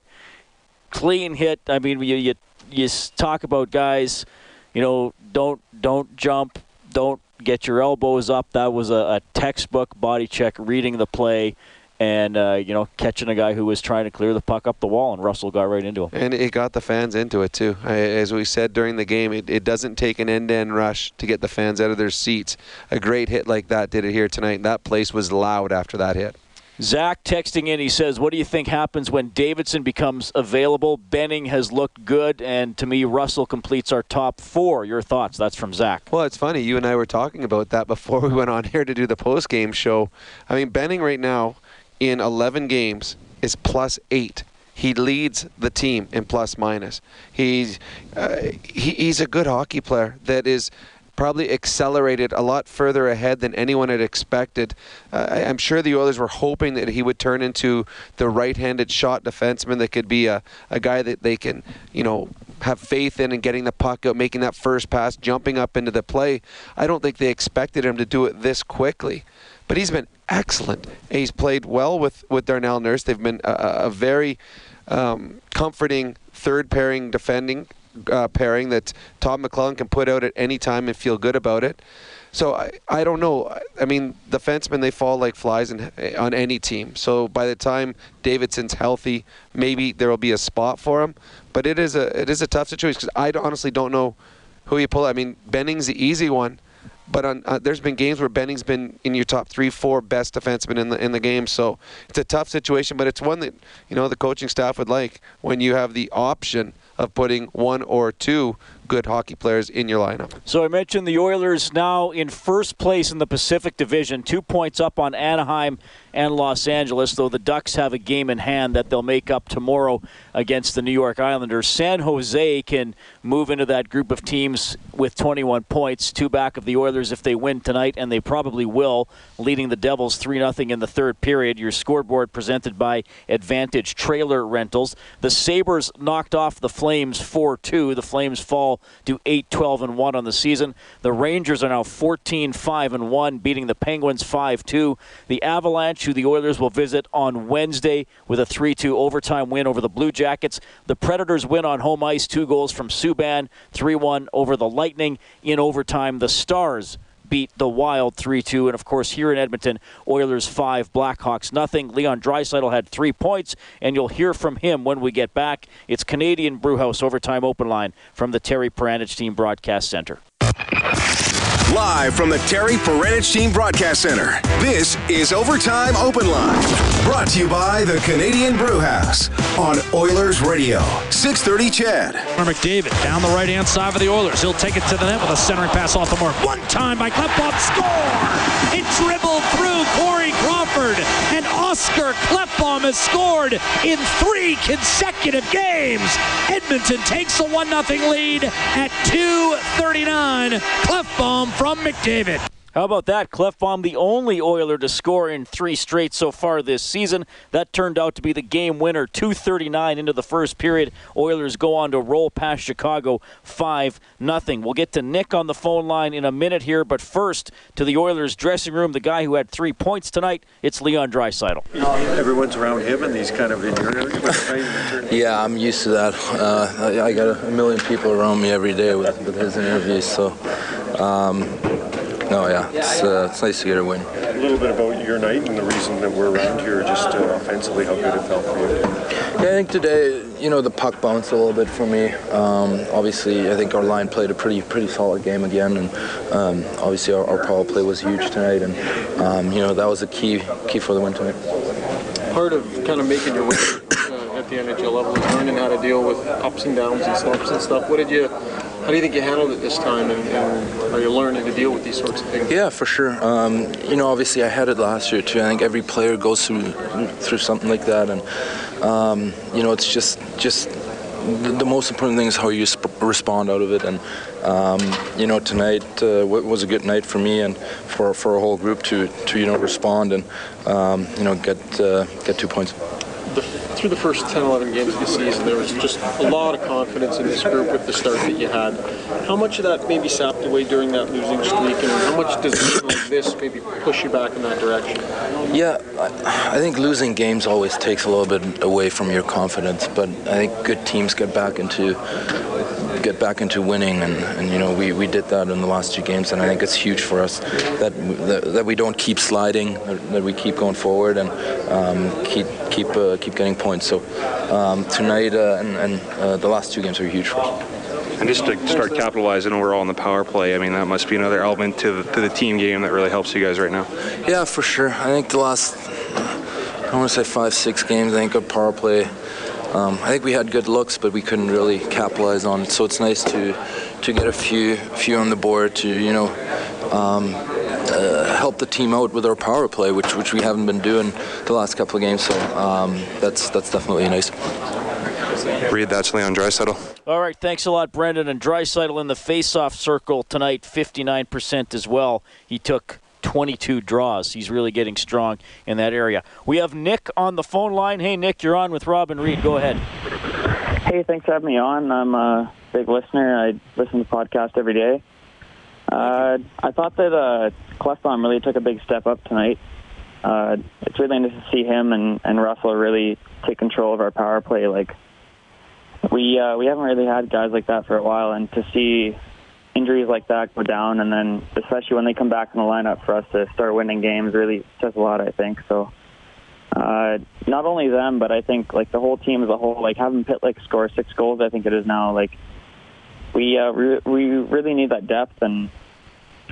clean hit. I mean, you you you talk about guys, you know, don't don't jump, don't get your elbows up. That was a, a textbook body check, reading the play. And uh, you know, catching a guy who was trying to clear the puck up the wall, and Russell got right into him. And it got the fans into it too. I, as we said during the game, it, it doesn't take an end-to-end rush to get the fans out of their seats. A great hit like that did it here tonight. That place was loud after that hit. Zach texting in, he says, What do you think happens when Davidson becomes available? Benning has looked good, and to me, Russell completes our top four. Your thoughts? That's from Zach. Well, it's funny. You and I were talking about that before we went on here to do the post-game show. I mean, Benning right now in 11 games is plus eight. He leads the team in plus minus. He's uh, he, he's a good hockey player that is probably accelerated a lot further ahead than anyone had expected. Uh, I- I'm sure the Oilers were hoping that he would turn into the right-handed shot defenseman that could be a, a guy that they can, you know, have faith in and getting the puck out, making that first pass, jumping up into the play. I don't think they expected him to do it this quickly. But he's been excellent. He's played well with, with Darnell Nurse. They've been a, a very um, comforting third pairing defending uh, pairing that Todd McLellan can put out at any time and feel good about it. So I, I don't know. I- I mean, defensemen they fall like flies in, on any team. So by the time Davidson's healthy, maybe there will be a spot for him. But it is a it is a tough situation because I honestly don't know who you pull. I mean, Benning's the easy one, but on, uh, there's been games where Benning's been in your top three, four best defensemen in the in the game. So it's a tough situation, but it's one that you know the coaching staff would like when you have the option of putting one or two good hockey players in your lineup. So I mentioned the Oilers now in first place in the Pacific Division, two points up on Anaheim and Los Angeles, though the Ducks have a game in hand that they'll make up tomorrow against the New York Islanders. San Jose can move into that group of teams with 21 points, two back of the Oilers if they win tonight, and they probably will, leading the Devils 3 0 in the third period. Your scoreboard presented by Advantage Trailer Rentals. The Sabres knocked off the Flames 4 2. The Flames fall to 8 12 and 1 on the season. The Rangers are now 14 5 and 1, beating the Penguins 5 2. The Avalanche, who the Oilers will visit on Wednesday with a 3 2 overtime win over the Blue Jackets. The Predators win on home ice, two goals from Subban, 3 1 over the Lightning. In overtime, the Stars beat the Wild 3-2 and of course here in Edmonton Oilers 5 Blackhawks nothing. Leon Draisaitl had 3 points and you'll hear from him when we get back. It's Canadian Brewhouse overtime open line from the Terry Paranych team broadcast center Live from the Terry Paranych Team Broadcast Center, this is Overtime Open Line. Brought to you by the Canadian Brewhouse on Oilers Radio. 630 CHED. McDavid down the right hand side for the Oilers. He'll take it to the net with a centering pass off the mark. One time by Klefbom, score! It dribbled through Corey Crawford, and Oscar Klefbom has scored in three consecutive games. Edmonton takes a 1 0 lead at 2.39. Klefbom from McDavid. How about that? Klefbom, the only Oiler to score in three straight so far this season. That turned out to be the game winner. 2:39 into the first period. Oilers go on to roll past Chicago 5 nothing. We'll get to Nick on the phone line in a minute here, but first to the Oilers dressing room. The guy who had three points tonight. It's Leon Draisaitl. Everyone's around him and these kind of in interviews. Yeah, I'm used to that. Uh, I, I got a million people around me every day with, with his interviews, so um, no, yeah, it's, uh, it's nice to get a win. A little bit about your night and the reason that we're around here, just uh, offensively, how good it felt for you. Yeah, I think today, you know, the puck bounced a little bit for me. Um, obviously, I think our line played a pretty pretty solid game again, and um, obviously our, our power play was huge tonight, and um, you know that was the key key for the win tonight. Part of kind of making your way uh, at the NHL level is learning how to deal with ups and downs and slumps and stuff. What did you? How do you think you handled it this time, and, and are you learning to deal with these sorts of things? Yeah, for sure. Um, you know, obviously I had it last year too. I think every player goes through through something like that, and um, you know, it's just just the, the most important thing is how you sp- respond out of it. And um, you know, tonight uh, was a good night for me and for for a whole group to to you know respond and um, you know get uh, get two points. Through the first 10, 11 games of the season, there was just a lot of confidence in this group with the start that you had. How much of that maybe sapped away during that losing streak, and how much does this maybe push you back in that direction? Yeah, I, think losing games always takes a little bit away from your confidence, but I think good teams get back into get back into winning, and, and you know we, we did that in the last two games, and I think it's huge for us that that, that we don't keep sliding, that we keep going forward and um, keep keep uh, keep getting points. So um, tonight uh, and, and uh, the last two games are huge for us. And just to start capitalizing overall on the power play, I mean, that must be another element to the, to the team game that really helps you guys right now. Yeah, for sure. I think the last, I want to say five, six games, I think a power play. Um, I think we had good looks, but we couldn't really capitalize on it. So it's nice to to get a few few on the board to you know um, uh, help the team out with our power play, which which we haven't been doing the last couple of games. So um, that's that's definitely nice. Reid that's Leon Draisaitl. All right, thanks a lot, Brendan. And Draisaitl in the face-off circle tonight, 59% as well. He took 22 draws. He's really getting strong in that area. We have Nick on the phone line. Hey, Nick, you're on with Rob and Reid. Go ahead. Hey, thanks for having me on. I'm a big listener. I listen to the podcast every day. Uh, I thought that uh, really took a big step up tonight. Uh, it's really nice to see him and, and Russell really take control of our power play. Like we uh, we haven't really had guys like that for a while, and to see injuries like that go down, and then especially when they come back in the lineup for us to start winning games, really says a lot. I think so. Uh, not only them, but I think like the whole team as a whole. Like having Pitlick score six goals, I think it is now. Like we uh, re- we really need that depth, and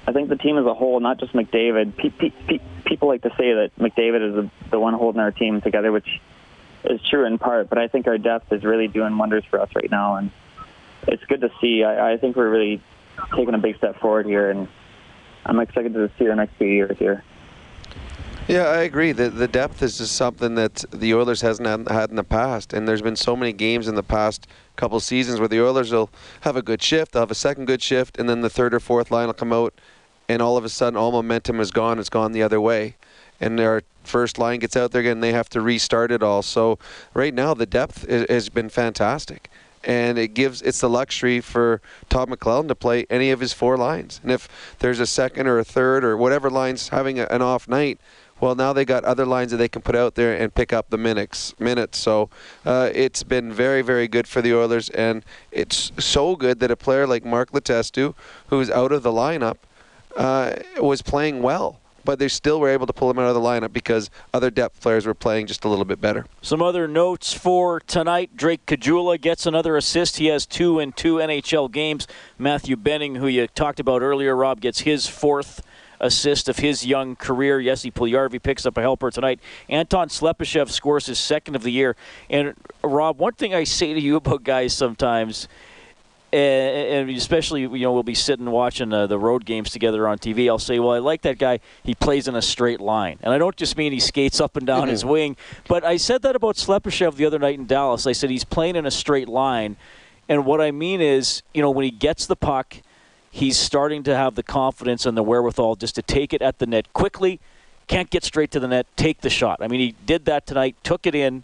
I think the team as a whole, not just McDavid. Pe- pe- pe- people like to say that McDavid is the, the one holding our team together, which is true in part. But I think our depth is really doing wonders for us right now, and it's good to see. I, I think we're really taking a big step forward here, and I'm excited to see the next few years here. Yeah, I agree. The the depth is just something that the Oilers hasn't had in the past, and there's been so many games in the past couple seasons where the Oilers will have a good shift, they'll have a second good shift, and then the third or fourth line will come out, and all of a sudden all momentum is gone. It's gone the other way, and their first line gets out there again. They have to restart it all. So right now the depth is, has been fantastic and it gives it's the luxury for Todd McLellan to play any of his four lines. And if there's a second or a third or whatever line's having a, an off night, well, now they got other lines that they can put out there and pick up the minutes. Minutes. So uh, it's been very, very good for the Oilers, and it's so good that a player like Mark Letestu, who's out of the lineup, uh, was playing well but they still were able to pull him out of the lineup because other depth players were playing just a little bit better. Some other notes for tonight. Drake Caggiula gets another assist. He has two in two NHL games. Matthew Benning, who you talked about earlier, Rob, gets his fourth assist of his young career. Jesse Puljujarvi picks up a helper tonight. Anton Slepyshev scores his second of the year. And Rob, one thing I say to you about guys sometimes – and, especially you know we'll be sitting watching uh, the road games together on TV. I'll say, well, I like that guy. He plays in a straight line, and I don't just mean he skates up and down mm-hmm. his wing, but I said that about Slepyshev the other night in Dallas. I said he's playing in a straight line, and what I mean is, you know, when he gets the puck, he's starting to have the confidence and the wherewithal just to take it at the net quickly. Can't get straight to the net, take the shot. I mean, he did that tonight, took it in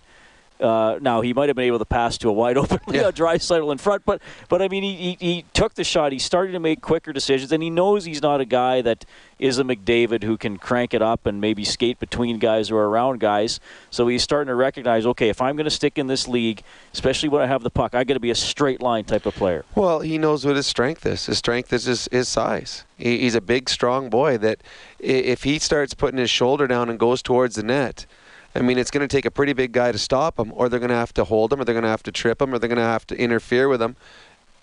uh, now he might have been able to pass to a wide open yeah. Draisaitl in front, but but I mean he, he, he took the shot. He started to make quicker decisions, and he knows he's not a guy that is a McDavid who can crank it up and maybe skate between guys or around guys. So he's starting to recognize, okay, if I'm going to stick in this league, especially when I have the puck, I got to be a straight line type of player. Well, he knows what his strength is. His strength is his, his size. He, he's a big, strong boy that if he starts putting his shoulder down and goes towards the net I mean, it's going to take a pretty big guy to stop him, or they're going to have to hold him, or they're going to have to trip him, or they're going to have to interfere with him.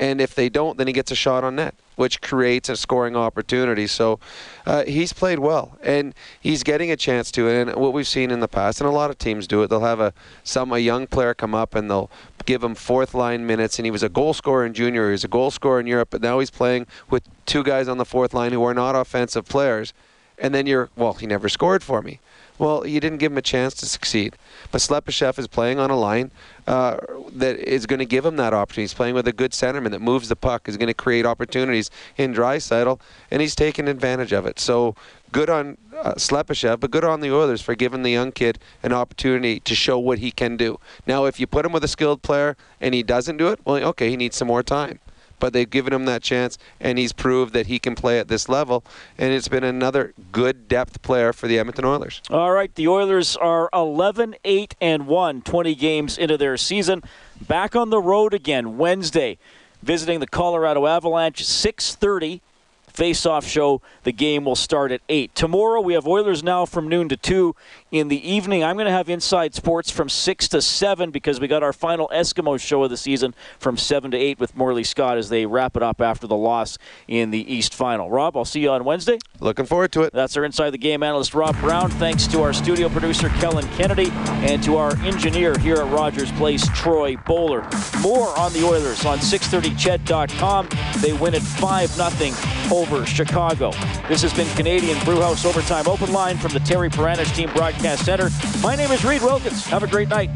And if they don't, then he gets a shot on net, which creates a scoring opportunity. So uh, he's played well, and he's getting a chance to. And what we've seen in the past, and a lot of teams do it, they'll have a some a young player come up and they'll give him fourth line minutes. And he was a goal scorer in junior, he was a goal scorer in Europe, but now he's playing with two guys on the fourth line who are not offensive players and then you're, well, he never scored for me. Well, you didn't give him a chance to succeed. But Slepyshev is playing on a line uh, that is going to give him that opportunity. He's playing with a good centerman that moves the puck, is going to create opportunities in Draisaitl, and he's taking advantage of it. So good on uh, Slepyshev, but good on the Oilers for giving the young kid an opportunity to show what he can do. Now, if you put him with a skilled player and he doesn't do it, well, okay, he needs some more time but they've given him that chance, and he's proved that he can play at this level. And it's been another good depth player for the Edmonton Oilers. All right, the Oilers are 11 8 and 1, 20 games into their season. Back on the road again Wednesday, visiting the Colorado Avalanche, 6:30 face-off show. The game will start at 8. Tomorrow we have Oilers now from noon to 2 in the evening. I'm going to have Inside Sports from 6 to 7 because we got our final Eskimo show of the season from 7 to 8 with Morley Scott as they wrap it up after the loss in the East Final. Rob, I'll see you on Wednesday. Looking forward to it. That's our Inside the Game analyst, Rob Brown. Thanks to our studio producer, Kellen Kennedy, and to our engineer here at Rogers Place, Troy Bowler. More on the Oilers on 630ched.com. They win it 5 0 over Chicago. This has been Canadian Brewhouse Overtime Open Line from the Terry Paranych Team Broadcast Center. My name is Reid Wilkins. Have a great night.